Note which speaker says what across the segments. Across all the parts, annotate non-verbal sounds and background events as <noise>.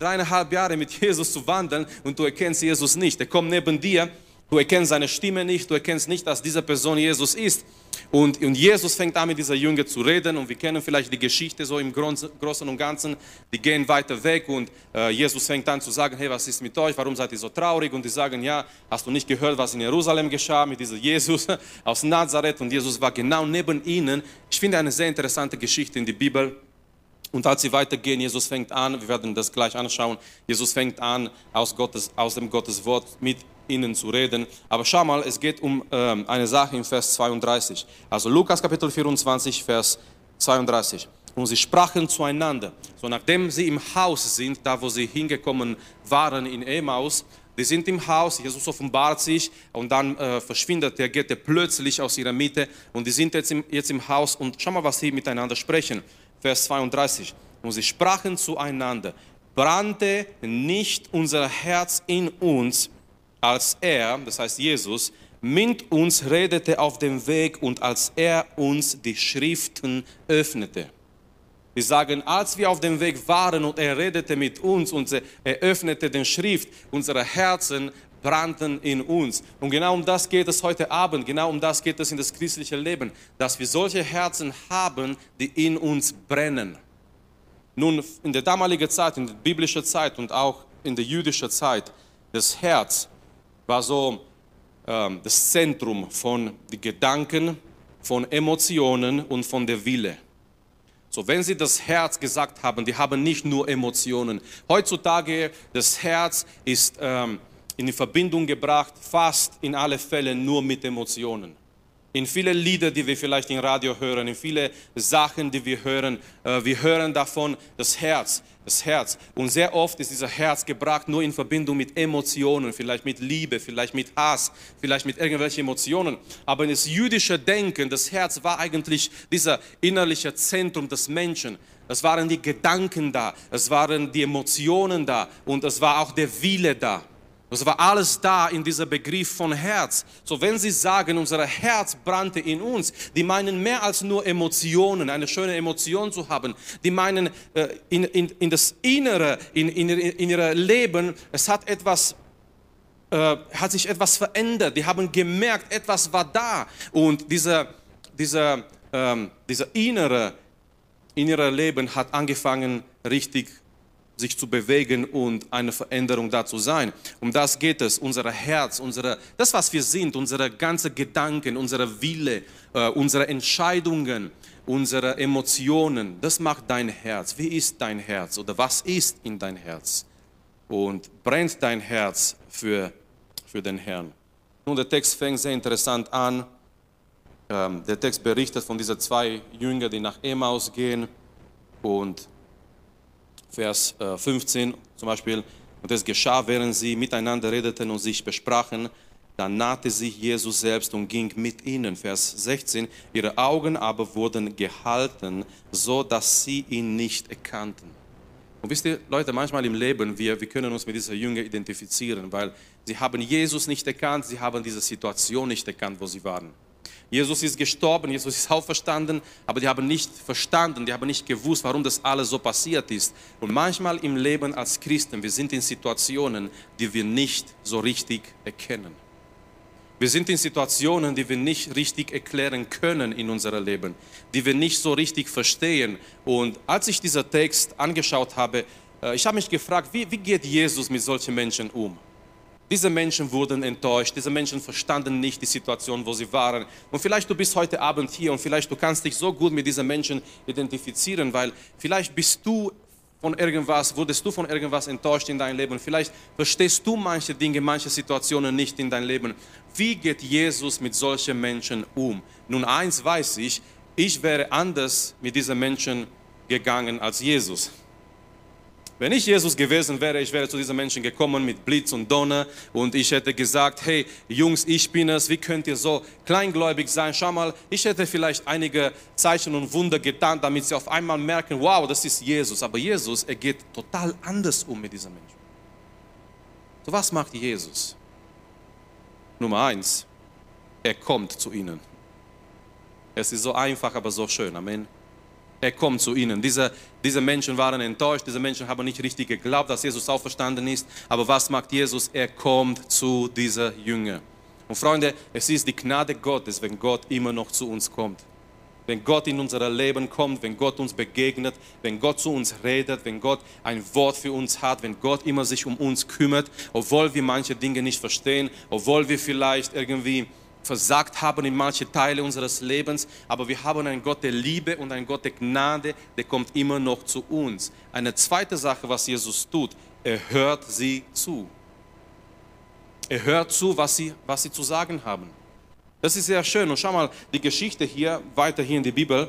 Speaker 1: dreieinhalb Jahre mit Jesus zu wandeln und du erkennst Jesus nicht. Er kommt neben dir, du erkennst seine Stimme nicht, du erkennst nicht, dass diese Person Jesus ist. Und, und Jesus fängt an, mit dieser Jünger zu reden und wir kennen vielleicht die Geschichte so im Großen und Ganzen. Die gehen weiter weg und äh, Jesus fängt an zu sagen, hey, was ist mit euch, warum seid ihr so traurig? Und die sagen, ja, hast du nicht gehört, was in Jerusalem geschah mit diesem Jesus <laughs> aus Nazareth? Und Jesus war genau neben ihnen. Ich finde eine sehr interessante Geschichte in der Bibel. Und als sie weitergehen, Jesus fängt an, wir werden das gleich anschauen, Jesus fängt an, aus, Gottes, aus dem Gottes Wort mit ihnen zu reden. Aber schau mal, es geht um ähm, eine Sache im Vers 32. Also Lukas Kapitel 24, Vers 32. Und sie sprachen zueinander. So nachdem sie im Haus sind, da wo sie hingekommen waren in Emaus, die sind im Haus, Jesus offenbart sich und dann äh, verschwindet der Gette plötzlich aus ihrer Mitte und die sind jetzt im, jetzt im Haus und schau mal, was sie miteinander sprechen. Vers 32. Und sie sprachen zueinander, brannte nicht unser Herz in uns, als er, das heißt Jesus, mit uns redete auf dem Weg und als er uns die Schriften öffnete. Wir sagen, als wir auf dem Weg waren und er redete mit uns und er öffnete den Schrift, unsere Herzen brannten in uns. Und genau um das geht es heute Abend, genau um das geht es in das christliche Leben, dass wir solche Herzen haben, die in uns brennen. Nun, in der damaligen Zeit, in der biblischen Zeit und auch in der jüdischen Zeit, das Herz war so ähm, das Zentrum von den Gedanken, von Emotionen und von der Wille. So, wenn Sie das Herz gesagt haben, die haben nicht nur Emotionen. Heutzutage, das Herz ist ähm, in Verbindung gebracht, fast in alle Fälle nur mit Emotionen in viele Lieder, die wir vielleicht im Radio hören, in viele Sachen, die wir hören. Äh, wir hören davon das Herz, das Herz. Und sehr oft ist dieser Herz gebracht nur in Verbindung mit Emotionen, vielleicht mit Liebe, vielleicht mit Hass, vielleicht mit irgendwelchen Emotionen. Aber in das jüdische Denken, das Herz war eigentlich dieser innerliche Zentrum des Menschen. Es waren die Gedanken da, es waren die Emotionen da und es war auch der Wille da. Das war alles da in dieser Begriff von Herz. So, wenn Sie sagen, unser Herz brannte in uns, die meinen mehr als nur Emotionen, eine schöne Emotion zu haben. Die meinen äh, in, in, in das Innere, in, in, in ihr Leben, es hat etwas äh, hat sich etwas verändert. Die haben gemerkt, etwas war da. Und dieser, dieser, ähm, dieser innere, innere Leben hat angefangen, richtig sich zu bewegen und eine Veränderung da zu sein. Um das geht es, unser Herz, unsere, das, was wir sind, unsere ganzen Gedanken, unsere Wille, äh, unsere Entscheidungen, unsere Emotionen, das macht dein Herz. Wie ist dein Herz oder was ist in dein Herz? Und brennt dein Herz für, für den Herrn? Nun, der Text fängt sehr interessant an. Ähm, der Text berichtet von diesen zwei Jüngern, die nach Emmaus gehen und Vers 15 äh, zum Beispiel, und es geschah, während sie miteinander redeten und sich besprachen, dann nahte sich Jesus selbst und ging mit ihnen. Vers 16, ihre Augen aber wurden gehalten, so dass sie ihn nicht erkannten. Und wisst ihr, Leute, manchmal im Leben, wir, wir können uns mit dieser Jünger identifizieren, weil sie haben Jesus nicht erkannt, sie haben diese Situation nicht erkannt, wo sie waren. Jesus ist gestorben, Jesus ist auferstanden, aber die haben nicht verstanden, die haben nicht gewusst, warum das alles so passiert ist. Und manchmal im Leben als Christen, wir sind in Situationen, die wir nicht so richtig erkennen. Wir sind in Situationen, die wir nicht richtig erklären können in unserem Leben, die wir nicht so richtig verstehen. Und als ich diesen Text angeschaut habe, äh, ich habe mich gefragt, wie, wie geht Jesus mit solchen Menschen um? Diese Menschen wurden enttäuscht, diese Menschen verstanden nicht die Situation, wo sie waren. Und vielleicht du bist heute Abend hier und vielleicht du kannst dich so gut mit diesen Menschen identifizieren, weil vielleicht bist du von irgendwas, wurdest du von irgendwas enttäuscht in deinem Leben. Vielleicht verstehst du manche Dinge, manche Situationen nicht in deinem Leben. Wie geht Jesus mit solchen Menschen um? Nun, eins weiß ich, ich wäre anders mit diesen Menschen gegangen als Jesus. Wenn ich Jesus gewesen wäre, ich wäre zu diesen Menschen gekommen mit Blitz und Donner und ich hätte gesagt, hey Jungs, ich bin es, wie könnt ihr so kleingläubig sein? Schau mal, ich hätte vielleicht einige Zeichen und Wunder getan, damit sie auf einmal merken, wow, das ist Jesus. Aber Jesus, er geht total anders um mit diesen Menschen. So was macht Jesus? Nummer eins, er kommt zu ihnen. Es ist so einfach, aber so schön. Amen. Er kommt zu ihnen. Diese, diese Menschen waren enttäuscht, diese Menschen haben nicht richtig geglaubt, dass Jesus auferstanden ist. Aber was macht Jesus? Er kommt zu dieser Jünger. Und Freunde, es ist die Gnade Gottes, wenn Gott immer noch zu uns kommt. Wenn Gott in unser Leben kommt, wenn Gott uns begegnet, wenn Gott zu uns redet, wenn Gott ein Wort für uns hat, wenn Gott immer sich um uns kümmert, obwohl wir manche Dinge nicht verstehen, obwohl wir vielleicht irgendwie versagt haben in manche Teile unseres Lebens, aber wir haben einen Gott der Liebe und einen Gott der Gnade, der kommt immer noch zu uns. Eine zweite Sache, was Jesus tut, er hört sie zu. Er hört zu, was sie, was sie zu sagen haben. Das ist sehr schön. Und schau mal, die Geschichte hier, weiter hier in die Bibel.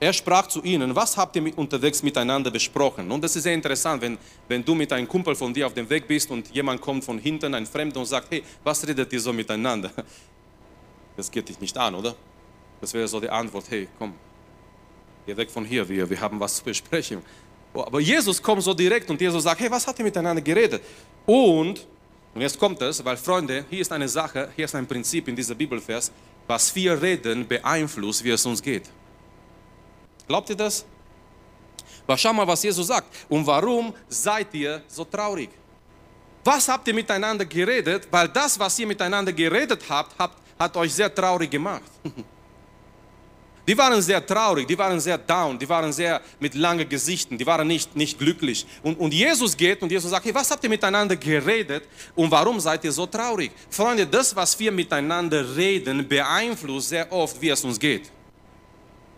Speaker 1: Er sprach zu ihnen, was habt ihr unterwegs miteinander besprochen? Und das ist sehr interessant, wenn, wenn du mit einem Kumpel von dir auf dem Weg bist und jemand kommt von hinten, ein Fremder, und sagt, hey, was redet ihr so miteinander? <laughs> Das geht dich nicht an, oder? Das wäre so die Antwort, hey, komm, geh weg von hier, wir, wir haben was zu besprechen. Oh, aber Jesus kommt so direkt und Jesus sagt, hey, was habt ihr miteinander geredet? Und, und jetzt kommt es, weil Freunde, hier ist eine Sache, hier ist ein Prinzip in dieser Bibelvers, was wir reden, beeinflusst, wie es uns geht. Glaubt ihr das? Aber schau mal, was Jesus sagt. Und warum seid ihr so traurig? Was habt ihr miteinander geredet? Weil das, was ihr miteinander geredet habt, habt hat euch sehr traurig gemacht. <laughs> Die waren sehr traurig, die waren sehr down, die waren sehr mit langen Gesichten, die waren nicht, nicht glücklich. Und, und Jesus geht und Jesus sagt, hey, was habt ihr miteinander geredet und warum seid ihr so traurig? Freunde, das, was wir miteinander reden, beeinflusst sehr oft, wie es uns geht.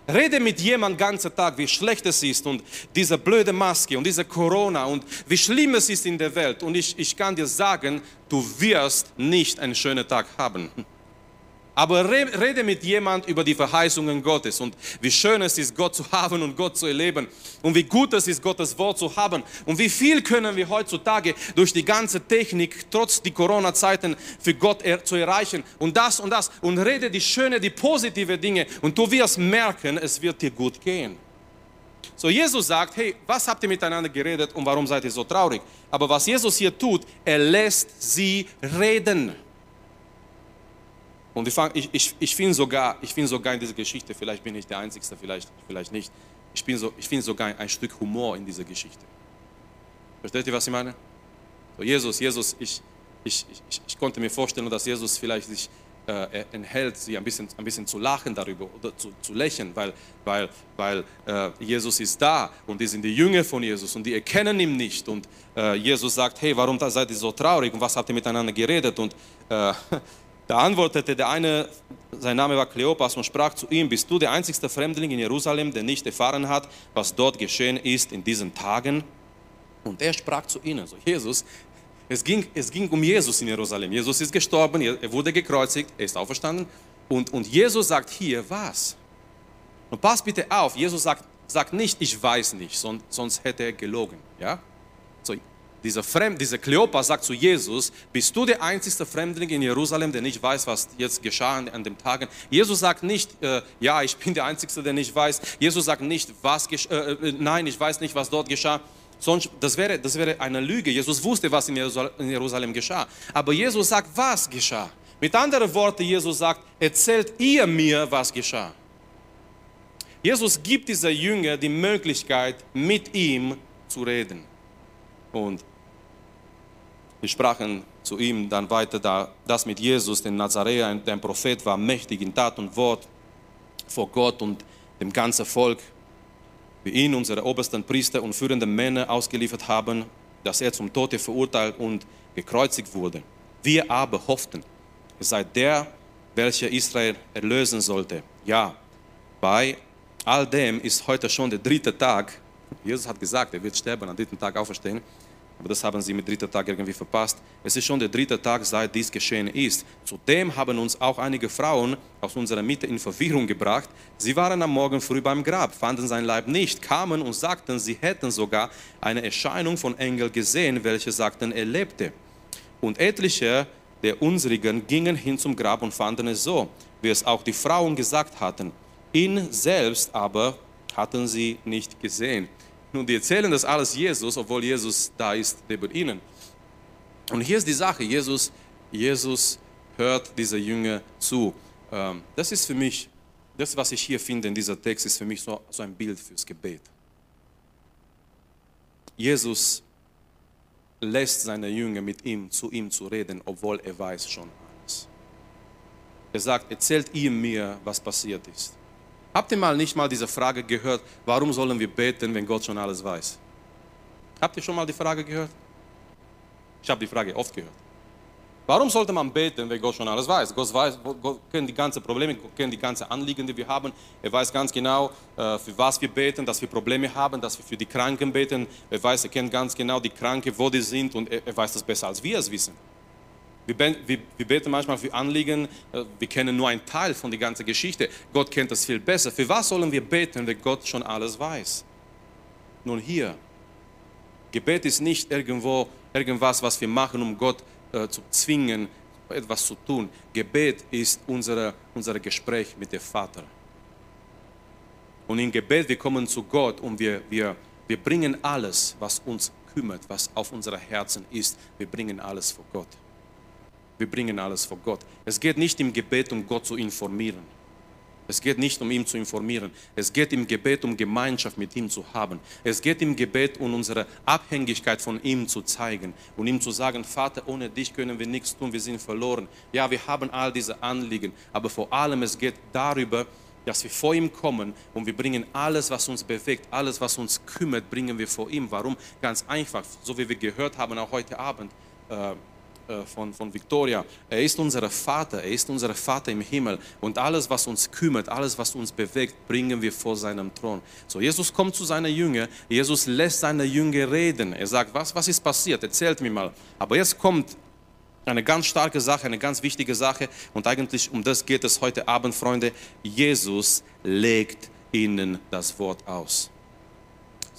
Speaker 1: Rede mit jemandem den ganzen Tag, wie schlecht es ist und diese blöde Maske und diese Corona und wie schlimm es ist in der Welt. Und ich, ich kann dir sagen, du wirst nicht einen schönen Tag haben. Aber rede mit jemand über die Verheißungen Gottes und wie schön es ist, Gott zu haben und Gott zu erleben und wie gut es ist, Gottes Wort zu haben und wie viel können wir heutzutage durch die ganze Technik, trotz die Corona-Zeiten, für Gott er zu erreichen und das und das und rede die schöne, die positive Dinge und du wirst merken, es wird dir gut gehen. So, Jesus sagt, hey, was habt ihr miteinander geredet und warum seid ihr so traurig? Aber was Jesus hier tut, er lässt sie reden. Und ich, ich, ich, ich finde sogar, find sogar in dieser Geschichte, vielleicht bin ich der Einzige, vielleicht, vielleicht nicht, ich, so, ich finde sogar ein Stück Humor in dieser Geschichte. Versteht ihr, was ich meine? So, Jesus, Jesus, ich, ich, ich, ich konnte mir vorstellen, dass Jesus vielleicht sich äh, enthält, sie ein bisschen, ein bisschen zu lachen darüber oder zu, zu lächeln, weil, weil, weil äh, Jesus ist da und die sind die Jünger von Jesus und die erkennen ihn nicht. Und äh, Jesus sagt, hey, warum seid ihr so traurig und was habt ihr miteinander geredet? Und äh, <laughs> Da antwortete der eine, sein Name war Kleopas, und sprach zu ihm, bist du der einzigste Fremdling in Jerusalem, der nicht erfahren hat, was dort geschehen ist in diesen Tagen? Und er sprach zu ihnen, so Jesus, es ging, es ging um Jesus in Jerusalem. Jesus ist gestorben, er wurde gekreuzigt, er ist auferstanden. Und, und Jesus sagt hier was? Und pass bitte auf, Jesus sagt, sagt nicht, ich weiß nicht, sonst, sonst hätte er gelogen. Ja? Dieser, Fremd, dieser Kleopas sagt zu Jesus, bist du der einzige Fremdling in Jerusalem, der nicht weiß, was jetzt geschah an, dem Tagen? Jesus sagt nicht, äh, ja, ich bin der Einzige, der nicht weiß. Jesus sagt nicht, was äh, äh, nein, ich weiß nicht, was dort geschah. Sonst, das wäre, das wäre eine Lüge. Jesus wusste, was in Jerusalem, in Jerusalem geschah. Aber Jesus sagt, was geschah. Mit anderen Worten, Jesus sagt, erzählt ihr mir, was geschah. Jesus gibt dieser Jünger die Möglichkeit, mit ihm zu reden. Und wir sprachen zu ihm dann weiter, da das mit Jesus, den Nazaräer, der ein Prophet war, mächtig in Tat und Wort vor Gott und dem ganzen Volk. Wir ihn, unsere obersten Priester und führenden Männer ausgeliefert haben, dass er zum Tode verurteilt und gekreuzigt wurde. Wir aber hofften, es sei der, welcher Israel erlösen sollte. Ja, bei all dem ist heute schon der dritte Tag. Jesus hat gesagt, er wird sterben, am dritten Tag auferstehen aber das haben sie mit dritter Tag irgendwie verpasst. Es ist schon der dritte Tag, seit dies geschehen ist. Zudem haben uns auch einige Frauen aus unserer Mitte in Verwirrung gebracht. Sie waren am Morgen früh beim Grab, fanden sein Leib nicht, kamen und sagten, sie hätten sogar eine Erscheinung von Engel gesehen, welche sagten, er lebte. Und etliche der unsrigen gingen hin zum Grab und fanden es so, wie es auch die Frauen gesagt hatten. Ihn selbst aber hatten sie nicht gesehen. Nun, die erzählen das alles Jesus, obwohl Jesus da ist neben ihnen. Und hier ist die Sache, Jesus, Jesus hört dieser Jünger zu. Ähm, das ist für mich Das, was ich hier finde in dieser Text, ist für mich so, so ein Bild fürs Gebet. Jesus lässt seine Jünger mit ihm zu ihm zu reden, obwohl er weiß schon alles. Er sagt, erzählt ihr mir, was passiert ist. Habt ihr mal nicht mal diese Frage gehört, warum sollen wir beten, wenn Gott schon alles weiß? Habt ihr schon mal die Frage gehört? Ich habe die Frage oft gehört. Warum sollte man beten, wenn Gott schon alles weiß? Gott, weiß, Gott kennt die ganzen Probleme, Gott kennt die ganzen Anliegen, die wir haben. Er weiß ganz genau, äh, für was wir beten, dass wir Probleme haben, dass wir für die Kranken beten. Er weiß, er kennt ganz genau die Kranken, wo die sind und er weiß das besser, als wir es wissen. Wir, beten manchmal für Anliegen, äh, wir kennen nur einen Teil von der ganzen Geschichte. Gott kennt das viel besser. Für was sollen wir beten, wenn Gott schon alles weiß? Nun hier, Gebet ist nicht irgendwo irgendwas, was wir machen, um Gott zu äh, zu zwingen, etwas zu tun. Gebet ist unser, unser Gespräch mit dem Vater. Und in Gebet, wir kommen zu Gott und wir, wir, wir bringen alles, was uns kümmert, was auf unser Herzen ist, wir bringen alles vor Gott. Wir bringen alles vor Gott. Es geht nicht im Gebet, um Gott zu informieren. Es geht nicht um ihn zu informieren. Es geht im Gebet um Gemeinschaft mit ihm zu haben. Es geht im Gebet um unsere Abhängigkeit von ihm zu zeigen und ihm zu sagen, Vater, ohne dich können wir nichts tun, wir sind verloren. Ja, wir haben all diese Anliegen, aber vor allem es geht darüber, dass wir vor ihm kommen und wir bringen alles, was uns bewegt, alles, was uns kümmert, bringen wir vor ihm. Warum? Ganz einfach, so wie wir gehört haben, auch heute Abend. Äh, von, von Victoria. Er ist unser Vater, er ist unser Vater im Himmel. Und alles, was uns kümmert, alles, was uns bewegt, bringen wir vor seinem Thron. So, Jesus kommt zu seiner Jünger, Jesus lässt seine Jünger reden. Er sagt, was, was ist passiert? Erzählt mir mal. Aber jetzt kommt eine ganz starke Sache, eine ganz wichtige Sache. Und eigentlich um das geht es heute Abend, Freunde. Jesus legt ihnen das Wort aus.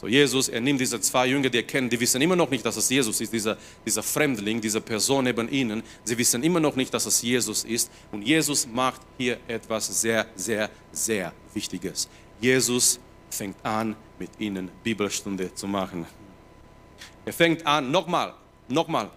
Speaker 1: So, Jesus, er nimmt diese zwei Jünger, die er kennt, die wissen immer noch nicht, dass es Jesus ist, dieser, dieser Fremdling, diese Person neben ihnen. Sie wissen immer noch nicht, dass es Jesus ist. Und Jesus macht hier etwas sehr, sehr, sehr Wichtiges. Jesus fängt an, mit ihnen Bibelstunde zu machen. Er fängt an, nochmal, nochmal,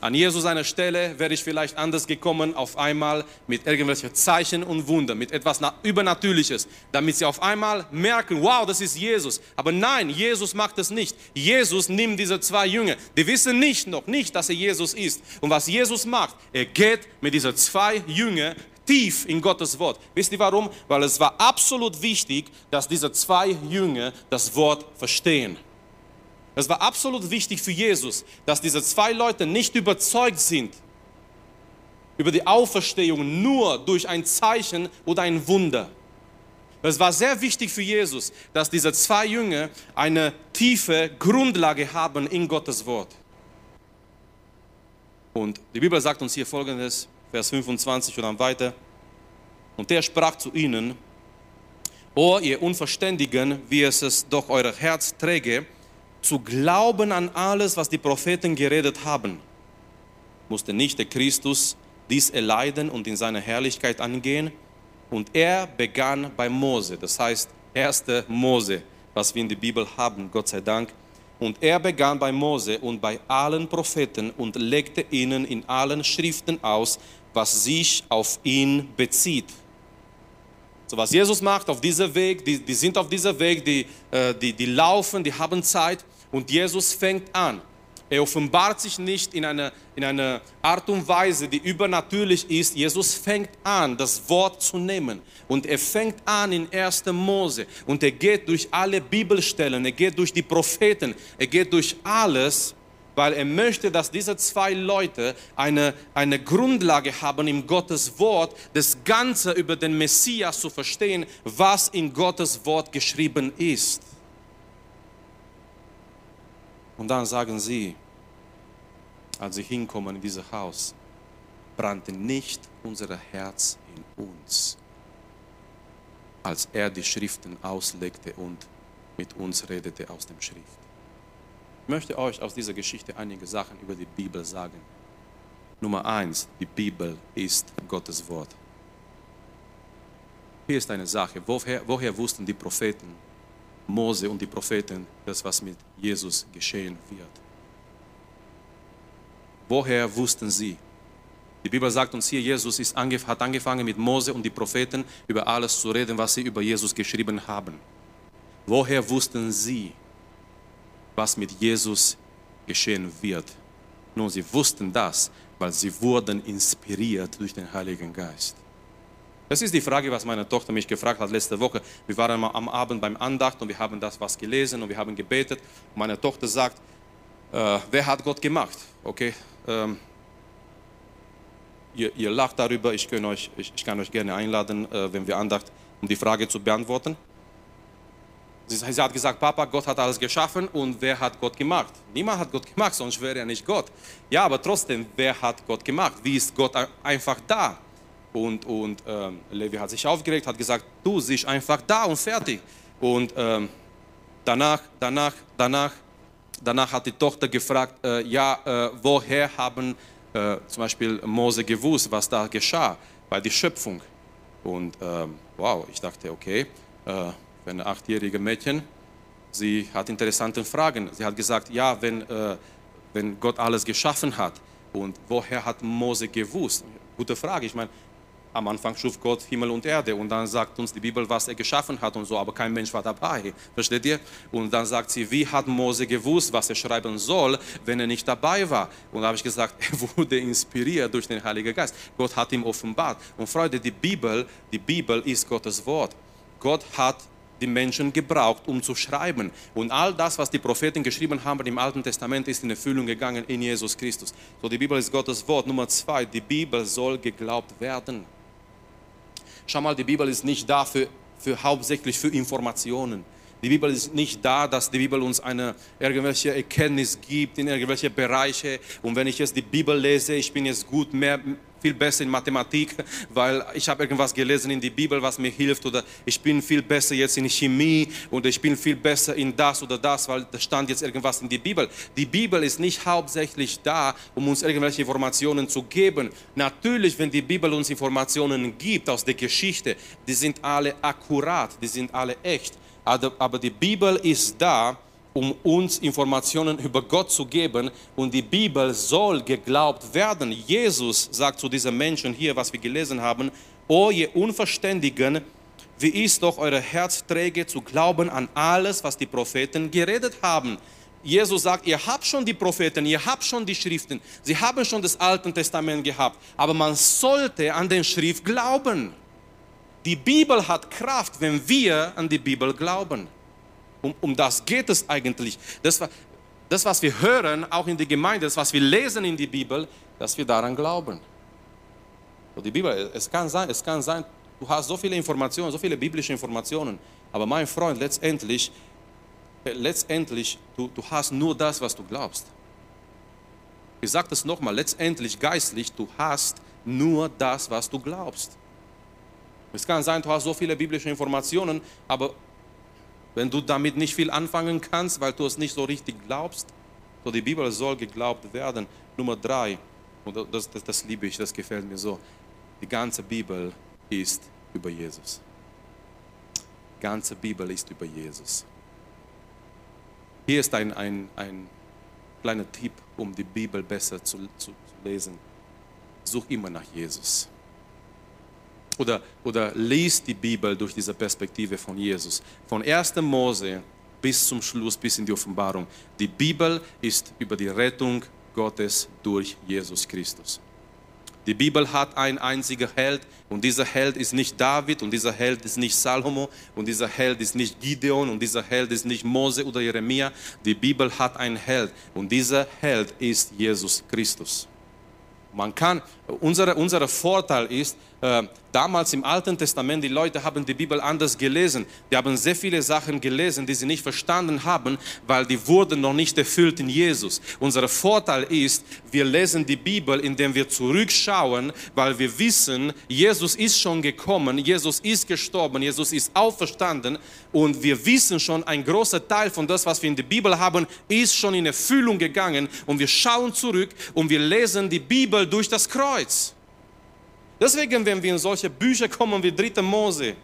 Speaker 1: an Jesus seiner Stelle wäre ich vielleicht anders gekommen, auf einmal mit irgendwelchen Zeichen und Wunder, mit etwas Übernatürliches, damit sie auf einmal merken, wow, das ist Jesus. Aber nein, Jesus macht es nicht. Jesus nimmt diese zwei Jünger, die wissen nicht noch nicht, dass er Jesus ist. Und was Jesus macht, er geht mit diesen zwei Jünger tief in Gottes Wort. Wisst ihr warum? Weil es war absolut wichtig, dass diese zwei Jünger das Wort verstehen. Es war absolut wichtig für Jesus, dass diese zwei Leute nicht überzeugt sind über die Auferstehung nur durch ein Zeichen oder ein Wunder. Es war sehr wichtig für Jesus, dass diese zwei Jünger eine tiefe Grundlage haben in Gottes Wort. Und die Bibel sagt uns hier folgendes, Vers 25 und dann weiter. Und der sprach zu ihnen, O ihr Unverständigen, wie es es doch euer Herz träge, zu glauben an alles, was die Propheten geredet haben. Musste nicht der Christus dies erleiden und in seine Herrlichkeit angehen? Und er begann bei Mose, das heißt 1. Mose, was wir in der Bibel haben, Gott sei Dank. Und er begann bei Mose und bei allen Propheten und legte ihnen in allen Schriften aus, was sich auf ihn bezieht. So was Jesus macht auf diesem Weg, die, die sind auf diesem Weg, die, äh, die, die laufen, die haben Zeit und Jesus fängt an. Er offenbart sich nicht in einer, in einer Art und Weise, die übernatürlich ist. Jesus fängt an, das Wort zu nehmen. Und er fängt an in 1. Mose. Und er geht durch alle Bibelstellen, er geht durch die Propheten, er geht durch alles, weil er möchte, dass diese zwei Leute eine, eine Grundlage haben, im Gottes Wort das Ganze über den Messias zu verstehen, was in Gottes Wort geschrieben ist. Und dann sagen sie, als sie hinkommen in dieses Haus, brannte nicht unser Herz in uns, als er die Schriften auslegte und mit uns redete aus dem Schrift. Ich möchte euch aus dieser Geschichte einige Sachen über die Bibel sagen. Nummer eins, die Bibel ist Gottes Wort. Hier ist eine Sache. Woher, woher wussten die Propheten, Mose und die Propheten, das, was mit Jesus geschehen wird? Woher wussten sie? Die Bibel sagt uns hier, Jesus ist angef hat angefangen mit Mose und die Propheten über alles zu reden, was sie über Jesus geschrieben haben. Woher wussten sie, was mit Jesus geschehen wird? Nun, sie wussten das, weil sie wurden inspiriert durch den Heiligen Geist. Das ist die Frage, was meine Tochter mich gefragt hat letzte Woche. Wir waren am Abend beim Andacht und wir haben das was gelesen und wir haben gebetet. Meine Tochter sagt, äh, wer hat Gott gemacht? Okay, ähm, ihr, ihr, lacht darüber, ich kann euch, ich, ich kann euch gerne einladen, äh, wenn wir Andacht, um die Frage zu beantworten. Sie, sie hat gesagt, Papa, Gott hat alles geschaffen und wer hat Gott gemacht? Niemand hat Gott gemacht, sonst wäre er nicht Gott. Ja, aber trotzdem, wer hat Gott gemacht? Wie ist Gott einfach da? Und, und ähm, Levi hat sich aufgeregt, hat gesagt, du siehst einfach da und fertig. Und ähm, danach, danach, danach, danach hat die Tochter gefragt, äh, ja, äh, woher haben äh, zum Beispiel Mose gewusst, was da geschah bei der Schöpfung? Und ähm, wow, ich dachte, okay, äh, für eine achtjährige Mädchen, sie hat interessante Fragen. Sie hat gesagt, ja, wenn, äh, wenn Gott alles geschaffen hat, und woher hat Mose gewusst? Gute Frage. Ich meine, am Anfang schuf Gott Himmel und Erde und dann sagt uns die Bibel, was er geschaffen hat und so, aber kein Mensch war dabei. Versteht ihr? Und dann sagt sie, wie hat Mose gewusst, was er schreiben soll, wenn er nicht dabei war? Und da habe ich gesagt, <laughs> er wurde inspiriert durch den Heiligen Geist. Gott hat ihm offenbart. Und Freunde, die Bibel, die Bibel ist Gottes Wort. Gott hat die Menschen gebraucht, um zu schreiben. Und all das, was die Propheten geschrieben haben im Alten Testament, ist in Erfüllung gegangen in Jesus Christus. So, die Bibel ist Gottes Wort. Nummer zwei, die Bibel soll geglaubt werden. Schau mal, die Bibel ist nicht da für, für hauptsächlich für Informationen. Die Bibel ist nicht da, dass die Bibel uns eine irgendwelche Erkenntnis gibt in irgendwelche Bereiche. Und wenn ich jetzt die Bibel lese, ich bin jetzt gut mehr, viel besser in Mathematik, <laughs> weil ich habe irgendwas gelesen in die Bibel, was mir hilft, oder ich bin viel besser jetzt in Chemie oder ich bin viel besser in das oder das, weil da stand jetzt irgendwas in die Bibel. Die Bibel ist nicht hauptsächlich da, um uns irgendwelche Informationen zu geben. Natürlich, wenn die Bibel uns Informationen gibt aus der Geschichte, die sind alle akkurat, die sind alle echt. Aber die Bibel ist da, um uns Informationen über Gott zu geben. Und die Bibel soll geglaubt werden. Jesus sagt zu diesen Menschen hier, was wir gelesen haben, O ihr Unverständigen, wie ist doch eure Herz träge zu glauben an alles, was die Propheten geredet haben. Jesus sagt, ihr habt schon die Propheten, ihr habt schon die Schriften, sie haben schon das Alte Testament gehabt, aber man sollte an den Schrift glauben. Die Bibel hat Kraft, wenn wir an die Bibel glauben. Um, um das geht es eigentlich. Das, das, was wir hören, auch in der Gemeinde, das, was wir lesen in die Bibel, dass wir daran glauben. So die Bibel, es kann sein, es kann sein, du hast so viele Informationen, so viele biblische Informationen, aber mein Freund, letztendlich, äh, letztendlich, du, du hast nur das, was du glaubst. Ich sage das nochmal, letztendlich geistlich, du hast nur das, was du glaubst. Es kann sein, du hast so viele biblische Informationen, aber wenn du damit nicht viel anfangen kannst, weil du es nicht so richtig glaubst, so die Bibel soll geglaubt werden. Nummer drei, und das, das, das liebe ich, das gefällt mir so, die ganze Bibel ist über Jesus. Die ganze Bibel ist über Jesus. Hier ist ein, ein, ein kleiner Tipp, um die Bibel besser zu, zu, zu lesen. Such immer nach Jesus oder, oder liest die Bibel durch diese Perspektive von Jesus. Von 1. Mose bis zum Schluss, bis in die Offenbarung. Die Bibel ist über die Rettung Gottes durch Jesus Christus. Die Bibel hat einen einzigen Held und dieser Held ist nicht David und dieser Held ist nicht Salomo und dieser Held ist nicht Gideon und dieser Held ist nicht Mose oder Jeremia. Die Bibel hat einen Held und dieser Held ist Jesus Christus. Man kann, unser, unser Vorteil ist, äh, damals im Alten Testament, die Leute haben die Bibel anders gelesen. Die haben sehr viele Sachen gelesen, die sie nicht verstanden haben, weil die wurden noch nicht erfüllt in Jesus. Unser Vorteil ist, wir lesen die Bibel, indem wir zurückschauen, weil wir wissen, Jesus ist schon gekommen, Jesus ist gestorben, Jesus ist auferstanden und wir wissen schon, ein großer Teil von das, was wir in der Bibel haben, ist schon in Erfüllung gegangen und wir schauen zurück und wir lesen die Bibel durch das Kreuz. Deswegen, wenn wir in solche Bücher kommen wie 3. Mose,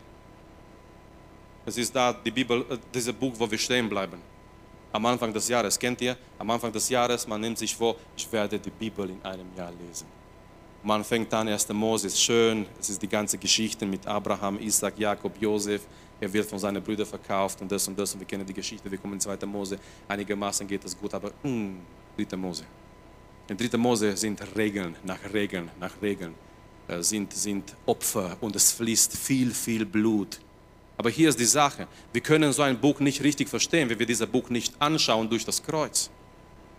Speaker 1: es ist da die Bibel, äh, dieses Buch, wo wir stehen bleiben. Am Anfang des Jahres, kennt ihr? Am Anfang des Jahres, man nimmt sich vor, ich werde die Bibel in einem Jahr lesen. Man fängt an, 1. Mose ist schön, es ist die ganze Geschichte mit Abraham, Isaac, Jakob, Josef. Er wird von seinen Brüdern verkauft und das und das und wir kennen die Geschichte. Wir kommen in 2. Mose. Einigermaßen geht es gut, aber mh, hm, 3. Mose. In 3. Mose sind Regeln nach Regeln nach Regeln, sind, sind Opfer und es fließt viel, viel Blut. Aber hier ist die Sache, wir können so ein Buch nicht richtig verstehen, wenn wir dieses Buch nicht anschauen durch das Kreuz.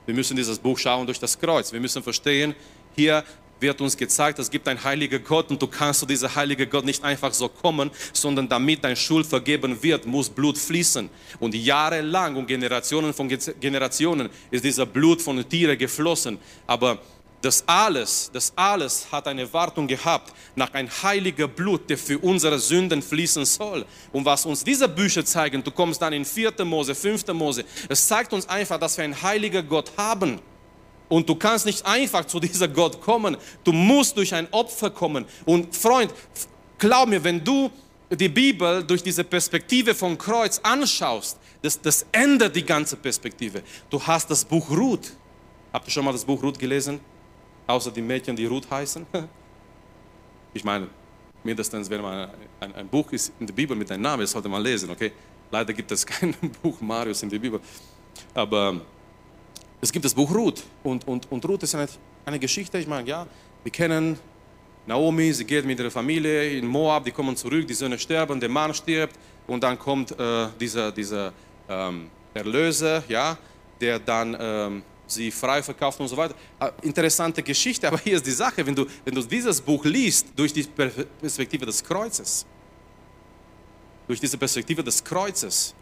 Speaker 1: Wir müssen dieses Buch schauen durch das Kreuz. Wir müssen verstehen, hier wird uns gezeigt, es gibt einen heiligen Gott und du kannst zu diesem heiligen Gott nicht einfach so kommen, sondern damit dein Schuld vergeben wird, muss Blut fließen. Und jahrelang und Generationen von Generationen ist dieser Blut von Tieren geflossen. Aber das alles, das alles hat eine Wartung gehabt nach ein heiliger Blut, der für unsere Sünden fließen soll. Und was uns diese Bücher zeigen, du kommst dann in 4. Mose, 5. Mose, es zeigt uns einfach, dass wir einen heiligen Gott haben. Und du kannst nicht einfach zu dieser Gott kommen. Du musst durch ein Opfer kommen. Und Freund, glaub mir, wenn du die Bibel durch diese Perspektive vom Kreuz anschaust, das, das ändert die ganze Perspektive. Du hast das Buch Ruth. Habt ihr schon mal das Buch Ruth gelesen? Außer die Mädchen, die Ruth heißen. <laughs> Ich meine, mindestens, wenn man ein, ein, Buch ist in der Bibel mit einem Namen, das sollte man lesen, okay? Leider gibt es <laughs> kein Buch Marius in der Bibel. Aber es gibt das Buch Ruth. Und, und, und Ruth ist eine, eine Geschichte, ich meine, ja, wir kennen Naomi, sie geht mit ihrer Familie in Moab, die kommen zurück, die Söhne sterben, der Mann stirbt und dann kommt äh, dieser, dieser ähm, Erlöser, ja, der dann ähm, sie frei verkauft und so weiter. Ah, interessante Geschichte, <laughs> aber hier ist die Sache, wenn du, wenn du dieses Buch liest durch die Perspektive des Kreuzes, durch diese Perspektive des Kreuzes,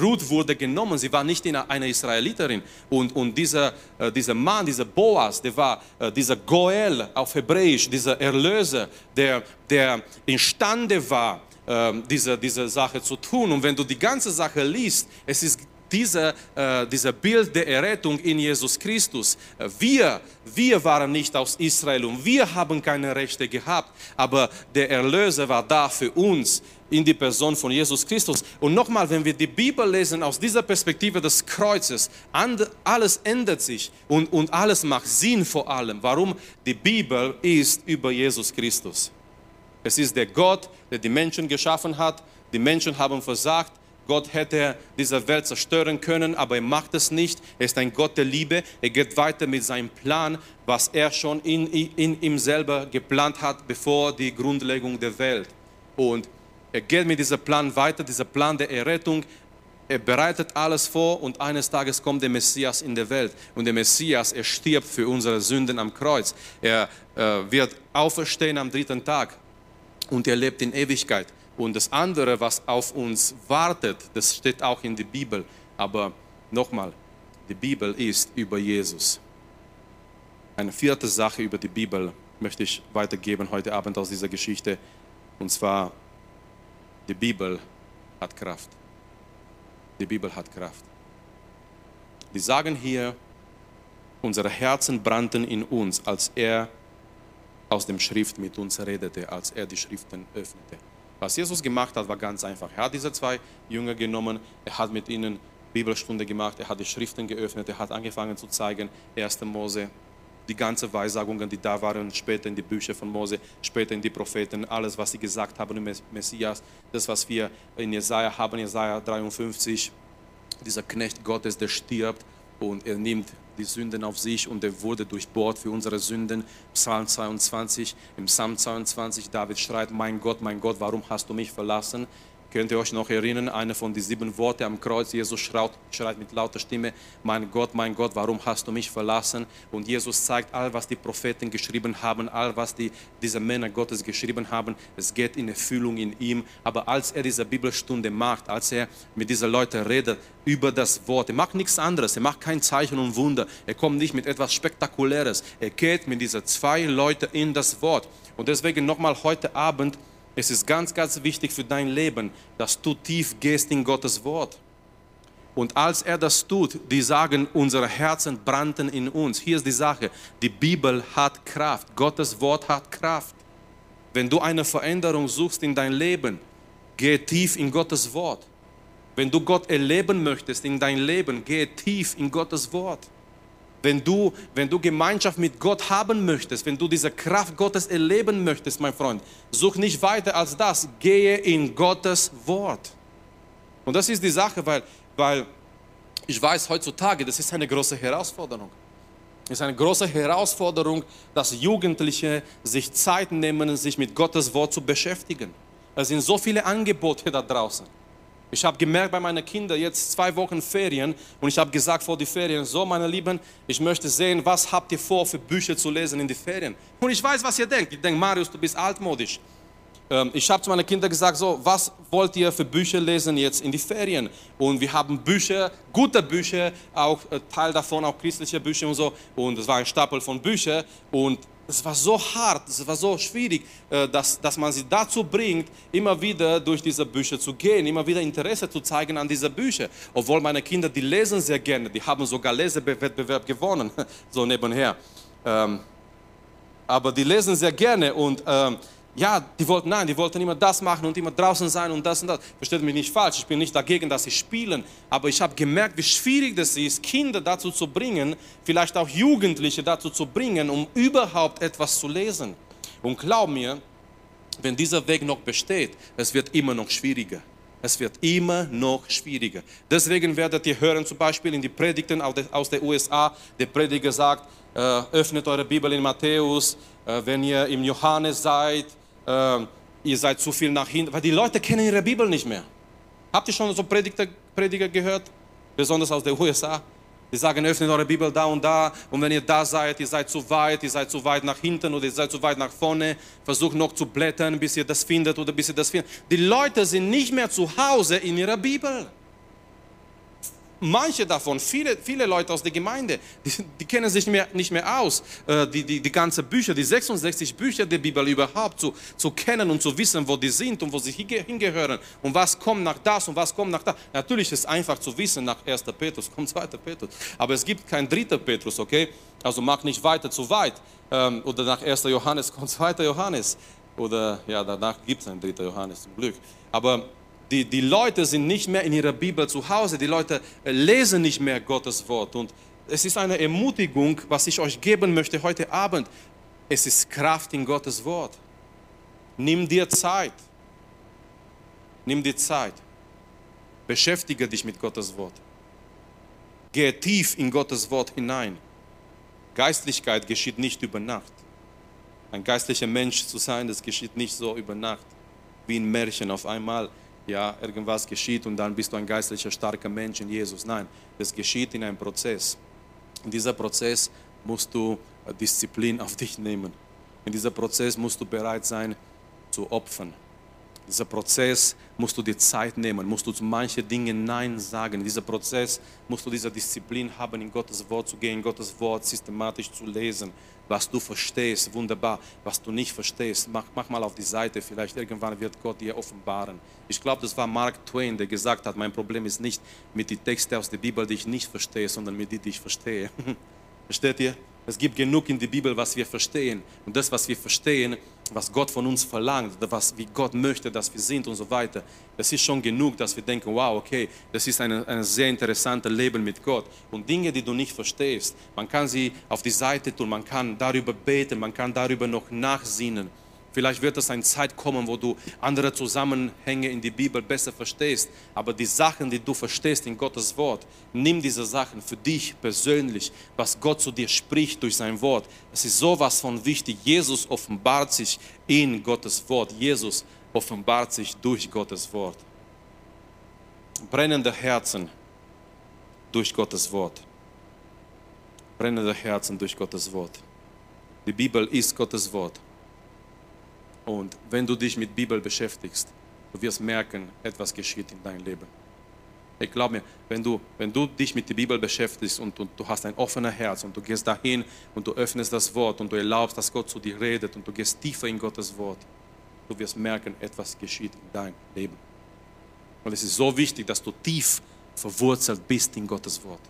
Speaker 1: Ruth wurde genommen, sie war nicht eine Israeliterin. Und, und dieser, äh, dieser Mann, dieser Boas, der war äh, dieser Goel auf Hebräisch, dieser Erlöser, der, der imstande war, äh, diese, diese Sache zu tun. Und wenn du die ganze Sache liest, es ist dieser, äh, dieser Bild der Errettung in Jesus Christus. Wir, wir waren nicht aus Israel und wir haben keine Rechte gehabt, aber der Erlöser war da für uns in die Person von Jesus Christus. Und nochmal, wenn wir die Bibel lesen aus dieser Perspektive des Kreuzes, alles ändert sich und, und alles macht Sinn vor allem. Warum? Die Bibel ist über Jesus Christus. Es ist der Gott, der die Menschen geschaffen hat. Die Menschen haben versagt. Gott hätte diese Welt zerstören können, aber er macht es nicht. Er ist ein Gott der Liebe. Er geht weiter mit seinem Plan, was er schon in, in ihm selber geplant hat, bevor die Grundlegung der Welt. Und er geht mit diesem Plan weiter, dieser Plan der Errettung. Er bereitet alles vor und eines Tages kommt der Messias in der Welt. Und der Messias, er stirbt für unsere Sünden am Kreuz. Er äh, wird auferstehen am dritten Tag und er lebt in Ewigkeit. Und das andere, was auf uns wartet, das steht auch in der Bibel. Aber nochmal, die Bibel ist über Jesus. Eine vierte Sache über die Bibel möchte ich weitergeben heute Abend aus dieser Geschichte. Und zwar, die Bibel hat Kraft. Die Bibel hat Kraft. Die sagen hier, unsere Herzen brannten in uns, als er aus dem Schrift mit uns redete, als er die Schriften öffnete. Was Jesus gemacht hat, war ganz einfach. Er hat diese zwei Jünger genommen, er hat mit ihnen Bibelstunde gemacht, er hat die Schriften geöffnet, er hat angefangen zu zeigen, 1. Mose, die ganzen Weissagungen, die da waren, später in die Bücher von Mose, später in die Propheten, alles, was sie gesagt haben im Messias, das, was wir in Jesaja haben, Jesaja 53, dieser Knecht Gottes, der stirbt und er nimmt die Sünden auf sich und er wurde durchbohrt für unsere Sünden. Psalm 22, im Psalm 22, David schreit, mein Gott, mein Gott, warum hast du mich verlassen? Könnt ihr euch noch erinnern, eine von den sieben Worten am Kreuz, Jesus schreit, schreit mit lauter Stimme, mein Gott, mein Gott, warum hast du mich verlassen? Und Jesus zeigt all, was die Propheten geschrieben haben, all, was die, diese Männer Gottes geschrieben haben, es geht in Erfüllung in ihm. Aber als er diese Bibelstunde macht, als er mit diesen Leuten redet über das Wort, er macht nichts anderes, er macht kein Zeichen und Wunder, er kommt nicht mit etwas Spektakuläres, er geht mit diesen zwei Leuten in das Wort. Und deswegen nochmal heute Abend, es ist ganz, ganz wichtig für dein Leben, dass du tief gehst in Gottes Wort. Und als er das tut, die sagen, unsere Herzen brannten in uns. Hier ist die Sache, die Bibel hat Kraft, Gottes Wort hat Kraft. Wenn du eine Veränderung suchst in dein Leben, geh tief in Gottes Wort. Wenn du Gott erleben möchtest in dein Leben, geh tief in Gottes Wort. Wenn du, wenn du Gemeinschaft mit Gott haben möchtest, wenn du diese Kraft Gottes erleben möchtest, mein Freund, such nicht weiter als das. Gehe in Gottes Wort. Und das ist die Sache, weil, weil ich weiß heutzutage, das ist eine große Herausforderung. Es ist eine große Herausforderung, dass Jugendliche sich Zeit nehmen, sich mit Gottes Wort zu beschäftigen. Es sind so viele Angebote da draußen. Ich habe gemerkt bei meinen Kindern jetzt zwei Wochen Ferien und ich habe gesagt vor die Ferien, so meine Lieben, ich möchte sehen, was habt ihr vor für Bücher zu lesen in die Ferien. Und ich weiß, was ihr denkt. Ich denke, Marius, du bist altmodisch. Ähm, ich habe zu meinen Kindern gesagt, so, was wollt ihr für Bücher lesen jetzt in die Ferien? Und wir haben Bücher, gute Bücher, auch äh, Teil davon auch christliche Bücher und so. Und es war ein Stapel von Büchern und es war so hart, es war so schwierig, äh, dass, dass man sie dazu bringt, immer wieder durch diese Bücher zu gehen, immer wieder Interesse zu zeigen an diese Bücher. Obwohl meine Kinder, die lesen sehr gerne, die haben sogar Lesewettbewerb gewonnen, <laughs> so nebenher. Ähm, aber die lesen sehr gerne und ähm, ja, die wollten, nein, die wollten immer das machen und immer draußen sein und das und das. Versteht mich nicht falsch, ich bin nicht dagegen, dass sie spielen, aber ich habe gemerkt, wie schwierig das ist, Kinder dazu zu bringen, vielleicht auch Jugendliche dazu zu bringen, um überhaupt etwas zu lesen. Und glaub mir, wenn dieser Weg noch besteht, es wird immer noch schwieriger. Es wird immer noch schwieriger. Deswegen werdet ihr hören, zum Beispiel in die Predigten aus den USA, der Prediger sagt, äh, öffnet eure Bibel in Matthäus, äh, wenn ihr im Johannes seid, äh, ihr seid zu viel nach hinten, weil die Leute kennen ihre Bibel nicht mehr. Habt ihr schon so Prediger, Prediger gehört? Besonders aus den USA. Die sagen, öffnet eure Bibel da und da und wenn ihr da seid, ihr seid zu weit, ihr seid zu weit nach hinten oder ihr seid zu weit nach vorne, versucht noch zu blättern, bis ihr das findet oder bis ihr das findet. Die Leute sind nicht mehr zu Hause in ihrer Bibel manche davon, viele, viele Leute aus der Gemeinde, die, die kennen sich mehr, nicht mehr aus, äh, die, die, die ganzen Bücher, die 66 Bücher der Bibel überhaupt zu, zu kennen und zu wissen, wo die sind und wo sie hingehören und was kommt nach das und was kommt nach das. Natürlich ist es einfach zu wissen, nach 1. Petrus kommt 2. Petrus, aber es gibt kein 3. Petrus, okay? Also mach nicht weiter zu weit. Ähm, oder nach 1. Johannes kommt <laughs> 2. Johannes. Oder ja, danach gibt es ein 3. Johannes zum Glück. Aber die, die Leute sind nicht mehr in ihrer Bibel zu Hause, die Leute äh, lesen nicht mehr Gottes Wort. Und es ist eine Ermutigung, was ich euch geben möchte heute Abend. Es ist Kraft in Gottes Wort. Nimm dir Zeit. Nimm dir Zeit. Beschäftige dich mit Gottes Wort. Gehe tief in Gottes Wort hinein. Geistlichkeit geschieht nicht über Nacht. Ein geistlicher Mensch zu sein, das geschieht nicht so über Nacht, wie ein Märchen auf einmal ja, irgendwas geschieht und dann bist du ein geistlicher, starker Mensch in Jesus. Nein, das geschieht in einem Prozess. In dieser Prozess musst du äh, Disziplin <laughs> auf dich nehmen. In dieser Prozess musst du bereit sein zu opfern. Dieser Prozess musst du dir Zeit nehmen, musst du zu manchen Dingen Nein sagen. In diesem Prozess musst du diese Disziplin haben, in Gottes Wort zu gehen, Gottes Wort systematisch zu lesen. Was du verstehst, wunderbar. Was du nicht verstehst, mach, mach mal auf die Seite. Vielleicht irgendwann wird Gott dir offenbaren. Ich glaube, das war Mark Twain, der gesagt hat, mein Problem ist nicht mit den Texten aus der Bibel, die ich nicht verstehe, sondern mit denen, die ich verstehe. <laughs> Versteht ihr? Es gibt genug in der Bibel, was wir verstehen. Und das, was wir verstehen, was Gott von uns verlangt, was, wie Gott möchte, dass wir sind und so weiter, das ist schon genug, dass wir denken, wow, okay, das ist ein, ein sehr interessantes Leben mit Gott. Und Dinge, die du nicht verstehst, man kann sie auf die Seite tun, man kann darüber beten, man kann darüber noch nachsinnen. Vielleicht wird es eine Zeit kommen, wo du andere Zusammenhänge in die Bibel besser verstehst. Aber die Sachen, die du verstehst in Gottes Wort, nimm diese Sachen für dich persönlich, was Gott zu dir spricht durch sein Wort. Es ist sowas von wichtig. Jesus offenbart sich in Gottes Wort. Jesus offenbart sich durch Gottes Wort. Brennende Herzen durch Gottes Wort. Brennende Herzen durch Gottes Wort. Die Bibel ist Gottes Wort. Und wenn du dich mit Bibel beschäftigst, du wirst merken, etwas geschieht in deinem Leben. Ich glaube mir, wenn du, wenn du dich mit der Bibel beschäftigst und, und, du hast ein offenes Herz und du gehst dahin und du öffnest das Wort und du erlaubst, dass Gott zu dir redet und du gehst tiefer in Gottes Wort, du wirst merken, etwas geschieht in deinem Leben. Und es ist so wichtig, dass du tief verwurzelt bist in Gottes Wort.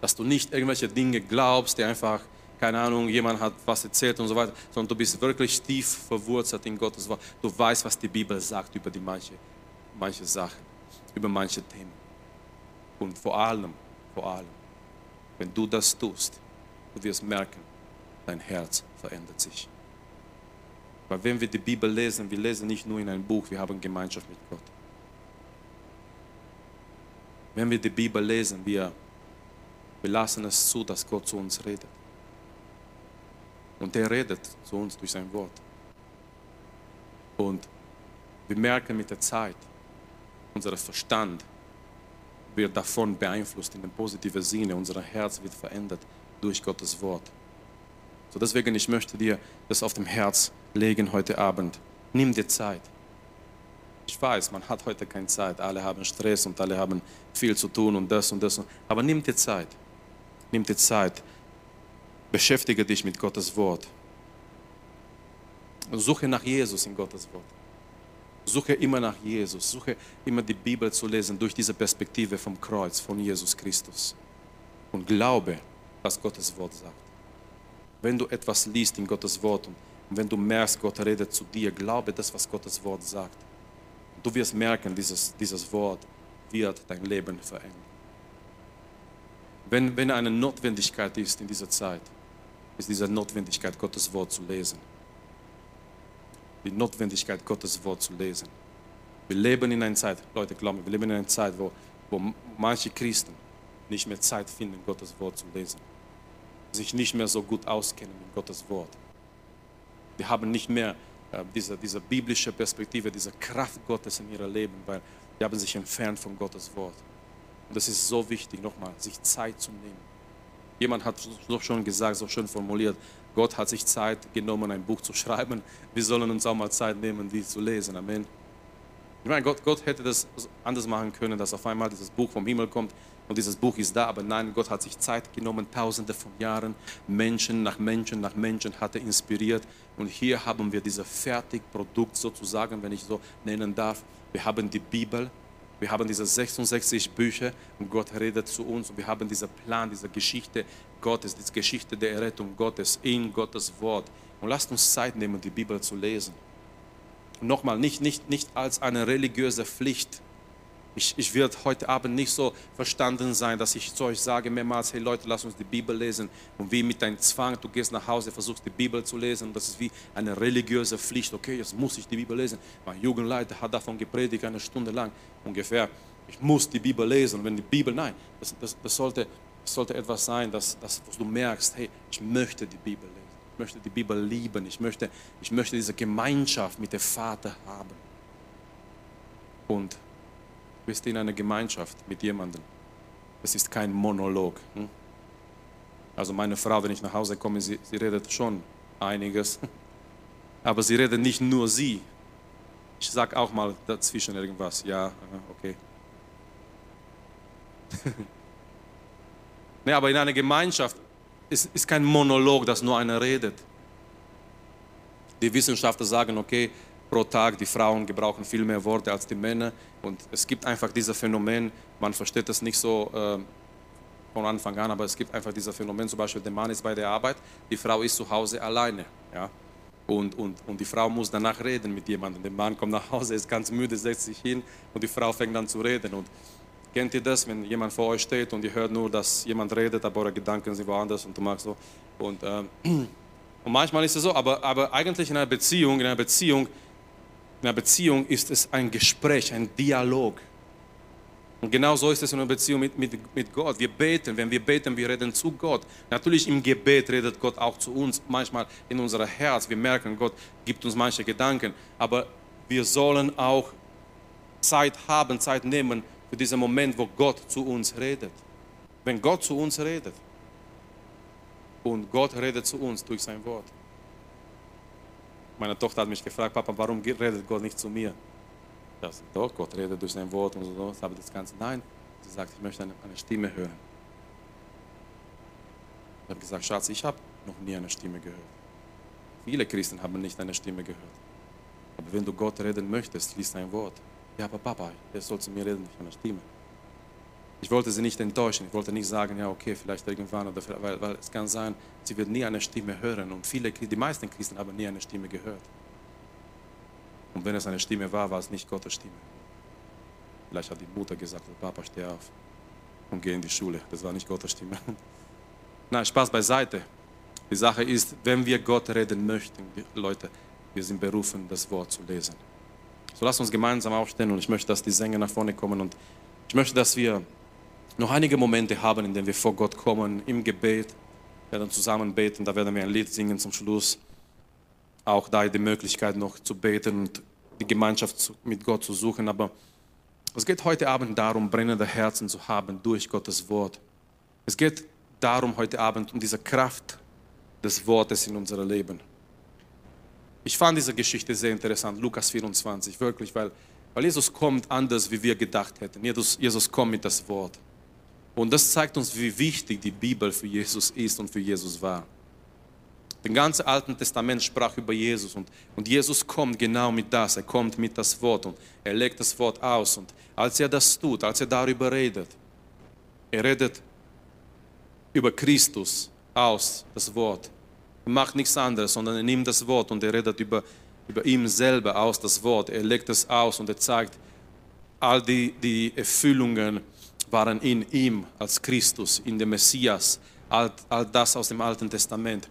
Speaker 1: Dass du nicht irgendwelche Dinge glaubst, die einfach keine Ahnung, jemand hat was erzählt und so weiter, sondern du bist wirklich tief verwurzelt in Gottes Wort. Du weißt, was die Bibel sagt über die manche, manche Sachen, über manche Themen. Und vor allem, vor allem, Wenn du das tust, du wirst merken, dein Herz verändert sich. Weil wenn wir die Bibel lesen, wir lesen nicht nur in ein Buch, wir haben Gemeinschaft mit Gott. Wenn wir die Bibel lesen, wir, wir lassen es zu, dass Gott zu uns redet. Und er redet zu uns durch sein Wort. Und wir merken mit der Zeit, unser Verstand wird davon beeinflusst in dem positiven Sinne, unser Herz wird verändert durch Gottes Wort. So deswegen, ich möchte dir das auf dem Herz legen heute Abend. Nimm dir Zeit. Ich weiß, man hat heute keine Zeit. Alle haben Stress und alle haben viel zu tun und das und das. Aber nimm dir Zeit. Nimm dir Zeit. Beschäftige dich mit Gottes Wort. Suche nach Jesus in Gottes Wort. Suche immer nach Jesus. Suche immer die Bibel zu lesen durch diese Perspektive vom Kreuz, von Jesus Christus. Und glaube, was Gottes Wort sagt. Wenn du etwas liest in Gottes Wort und wenn du merkst, Gott redet zu dir, glaube das, was Gottes Wort sagt. Du wirst merken, dieses, dieses Wort wird dein Leben verändern. Wenn, wenn eine Notwendigkeit ist in dieser Zeit, ist diese Notwendigkeit, Gottes Wort zu lesen. Die Notwendigkeit, Gottes Wort zu lesen. Wir leben in einer Zeit, Leute, glauben wir leben in einer Zeit, wo, wo manche Christen nicht mehr Zeit finden, Gottes Wort zu lesen. Sich nicht mehr so gut auskennen mit Gottes Wort. Wir haben nicht mehr äh, diese, diese biblische Perspektive, diese Kraft Gottes in ihrem Leben, weil sie haben sich entfernt von Gottes Wort. Und das ist so wichtig, nochmal, sich Zeit zu nehmen. Jemand hat so schon gesagt, so schön formuliert, Gott hat sich Zeit genommen, ein Buch zu schreiben. Wir sollen uns auch mal Zeit nehmen, die zu lesen. Amen. Ich meine, Gott, Gott hätte das anders machen können, dass auf einmal dieses Buch vom Himmel kommt und dieses Buch ist da, aber nein, Gott hat sich Zeit genommen, tausende von Jahren, Menschen nach Menschen nach Menschen hat er inspiriert und hier haben wir dieses Fertigprodukt sozusagen, wenn ich so nennen darf. Wir haben die Bibel, wir haben diese 66 Bücher und Gott redet zu uns und wir haben diesen Plan, diese Geschichte Gottes, diese Geschichte der Errettung Gottes in Gottes Wort. Und lasst uns Zeit nehmen, die Bibel zu lesen. Und nochmal, nicht, nicht, nicht als eine religiöse Pflicht, ich, ich werde heute Abend nicht so verstanden sein, dass ich zu euch sage mehrmals, hey Leute, lass uns die Bibel lesen. Und wie mit deinem Zwang, du gehst nach Hause, versuchst die Bibel zu lesen. Das ist wie eine religiöse Pflicht. Okay, jetzt muss ich die Bibel lesen. Mein Jugendleiter hat davon gepredigt, eine Stunde lang ungefähr. Ich muss die Bibel lesen. Wenn die Bibel, nein, das, das, das, sollte, sollte etwas sein, dass, dass du merkst, hey, ich möchte die Bibel lesen. Ich möchte die Bibel lieben. Ich möchte, ich möchte diese Gemeinschaft mit dem Vater haben. Und bist in einer Gemeinschaft mit jemandem. Es ist kein Monolog. Hm? Also meine Frau, wenn ich nach Hause komme, sie, sie redet schon einiges. <laughs> Aber sie redet nicht nur sie. Ich sage auch mal dazwischen irgendwas. Ja, okay. <laughs> nee, aber in einer Gemeinschaft ist, ist kein Monolog, dass nur einer redet. Die Wissenschaftler sagen, okay, pro Tag. Die Frauen gebrauchen viel mehr Worte als die Männer. Und es gibt einfach dieses Phänomen, man versteht das nicht so äh, von Anfang an, aber es gibt einfach dieses Phänomen, zum Beispiel der Mann ist bei der Arbeit, die Frau ist zu Hause alleine. Ja? Und, und, und die Frau muss danach reden mit jemandem. Der Mann kommt nach Hause, ist ganz müde, setzt sich hin und die Frau fängt an zu reden. Und kennt ihr das, wenn jemand vor euch steht und ihr hört nur, dass jemand redet, aber eure Gedanken sind woanders und du machst so. Und, ähm, <clears throat> und manchmal ist es so, aber, aber eigentlich in einer Beziehung, in einer Beziehung einer Beziehung ist es ein Gespräch, ein Dialog. Und genau so ist es in einer Beziehung mit, mit, mit Gott. Wir beten, wenn wir beten, wir reden zu Gott. Natürlich im Gebet redet Gott auch zu uns, manchmal in unser Herz. Wir merken, Gott gibt uns manche Gedanken. Aber wir sollen auch Zeit haben, Zeit nehmen für diesen Moment, wo Gott zu uns redet. Wenn Gott zu uns redet und Gott redet zu uns durch sein Wort. Meine Tochter hat mich gefragt, Papa, warum redet Gott nicht zu mir? Ich sage, doch, Gott redet durch sein Wort und so. Aber das Ganze, nein. Sie sagt, ich möchte eine, eine Stimme hören. Ich habe gesagt, Schatz, ich habe noch nie eine Stimme gehört. Viele Christen haben nicht eine Stimme gehört. Aber wenn du Gott reden möchtest, liest ein Wort. Ja, aber Papa, er soll zu mir reden durch eine Stimme. Ich wollte sie nicht enttäuschen. Ich wollte nicht sagen, ja, okay, vielleicht irgendwann, oder weil, weil es kann sein, sie wird nie eine Stimme hören. Und viele, die meisten Christen haben nie eine Stimme gehört. Und wenn es eine Stimme war, war es nicht Gottes Stimme. Vielleicht hat die Mutter gesagt, Papa, steh auf und geh in die Schule. Das war nicht Gottes Stimme. <laughs> Nein, Spaß beiseite. Die Sache ist, wenn wir Gott reden möchten, Leute, wir sind berufen, das Wort zu lesen. So lasst uns gemeinsam aufstehen und ich möchte, dass die Sänger nach vorne kommen und ich möchte, dass wir noch einige Momente haben, in denen wir vor Gott kommen, im Gebet, werden zusammen beten, da werden wir ein Lied singen zum Schluss. Auch da die Möglichkeit noch zu beten und die Gemeinschaft mit Gott zu suchen, aber es geht heute Abend darum, brennende Herzen zu haben durch Gottes Wort. Es geht darum heute Abend um diese Kraft des Wortes in unserem Leben. Ich fand diese Geschichte sehr interessant, Lukas 24, wirklich, weil, weil Jesus kommt anders, wie wir gedacht hätten. Jesus, Jesus kommt mit das Wort. Und das zeigt uns, wie wichtig die Bibel für Jesus ist und für Jesus war. Das ganze Alte Testament sprach über Jesus und, und Jesus kommt genau mit das. Er kommt mit das Wort und er legt das Wort aus. Und als er das tut, als er darüber redet, er redet über Christus aus, das Wort. Er macht nichts anderes, sondern er nimmt das Wort und er redet über, über ihn selber aus, das Wort. Er legt es aus und er zeigt all die, die Erfüllungen, waren in ihm als Christus, in dem Messias, all, all das aus dem Alten Testament.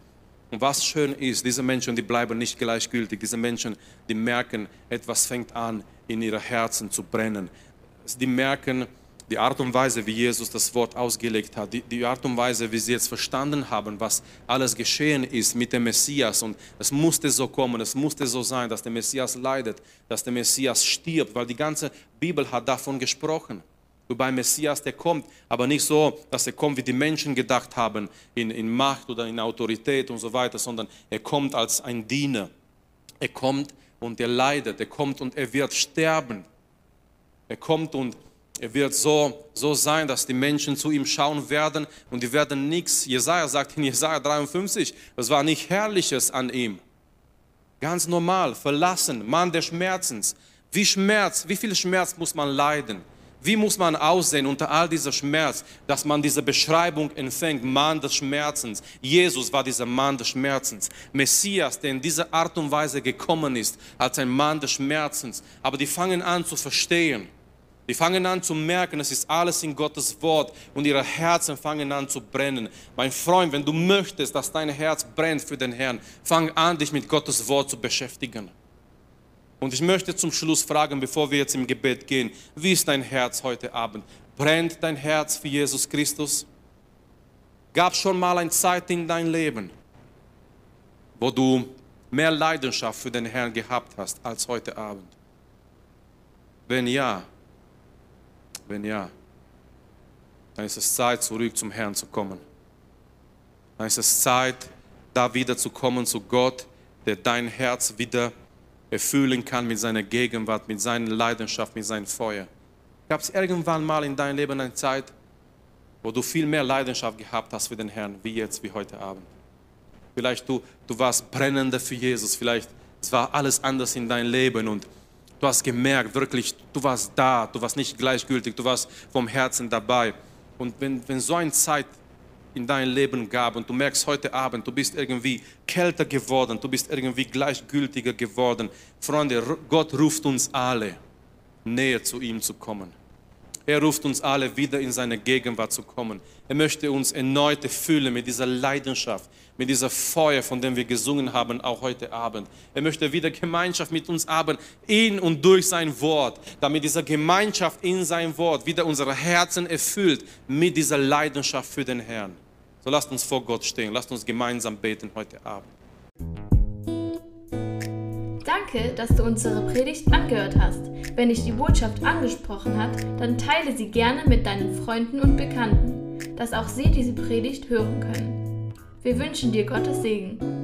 Speaker 1: Und was schön ist, diese Menschen, die bleiben nicht gleichgültig, diese Menschen, die merken, etwas fängt an, in ihre Herzen zu brennen. Die merken, die Art und Weise, wie Jesus das Wort ausgelegt hat, die, die, Art und Weise, wie sie jetzt verstanden haben, was alles geschehen ist mit dem Messias. Und es musste so kommen, es musste so sein, dass der Messias leidet, dass der Messias stirbt, weil die ganze Bibel hat davon gesprochen über einen Messias, der kommt, aber nicht so, dass er kommt, wie die Menschen gedacht haben, in, in Macht oder in Autorität und so weiter, sondern er kommt als ein Diener. Er kommt und er leidet, er kommt und er wird sterben. Er kommt und er wird so, so sein, dass die Menschen zu ihm schauen werden und die werden nichts. Jesaja sagt in Jesaja 53, es war nicht Herrliches an ihm. Ganz normal, verlassen, Mann des Schmerzens. Wie Schmerz, wie viel Schmerz muss man leiden? Wie muss man aussehen unter all dieser Schmerz, dass man diese Beschreibung empfängt, Mann des Schmerzens. Jesus war dieser Mann des Schmerzens. Messias, der in dieser Art und Weise gekommen ist, als ein Mann des Schmerzens. Aber die fangen an zu verstehen. Die fangen an zu merken, es ist alles in Gottes Wort und ihre Herzen fangen an zu brennen. Mein Freund, wenn du möchtest, dass dein Herz brennt für den Herrn, fang an, dich mit Gottes Wort zu beschäftigen. Und ich möchte zum Schluss fragen, bevor wir jetzt im Gebet gehen, wie ist dein Herz heute Abend? Brennt dein Herz für Jesus Christus? Gab es schon mal eine Zeit in deinem Leben, wo du mehr Leidenschaft für den Herrn gehabt hast als heute Abend? Wenn ja, wenn ja, dann ist es Zeit, zurück zum Herrn zu kommen. Dann ist es Zeit, da wieder zu kommen zu Gott, der dein Herz wieder erfüllen kann mit seiner Gegenwart, mit seiner Leidenschaft, mit seinem Feuer. Gab es irgendwann mal in deinem Leben eine Zeit, wo du viel mehr Leidenschaft gehabt hast für den Herrn, wie jetzt, wie heute Abend? Vielleicht du, du warst brennender für Jesus, vielleicht es war alles anders in deinem Leben und du hast gemerkt, wirklich, du warst da, du warst nicht gleichgültig, du warst vom Herzen dabei. Und wenn, wenn so eine Zeit in dein Leben gab und du merkst heute Abend, du bist irgendwie kälter geworden, du bist irgendwie gleichgültiger geworden. Freunde, Gott ruft uns alle, näher zu ihm zu kommen. Er ruft uns alle wieder in seine Gegenwart zu kommen. Er möchte uns erneut erfüllen mit dieser Leidenschaft, mit dieser Feuer, von dem wir gesungen haben, auch heute Abend. Er möchte wieder Gemeinschaft mit uns haben, in und durch sein Wort, damit diese Gemeinschaft in sein Wort wieder unsere Herzen erfüllt mit dieser Leidenschaft für den Herrn. So lasst uns vor Gott stehen, lasst uns gemeinsam beten heute Abend.
Speaker 2: Danke, dass du unsere Predigt angehört hast. Wenn dich die Botschaft angesprochen hat, dann teile sie gerne mit deinen Freunden und Bekannten, dass auch sie diese Predigt hören können. Wir wünschen dir Gottes Segen.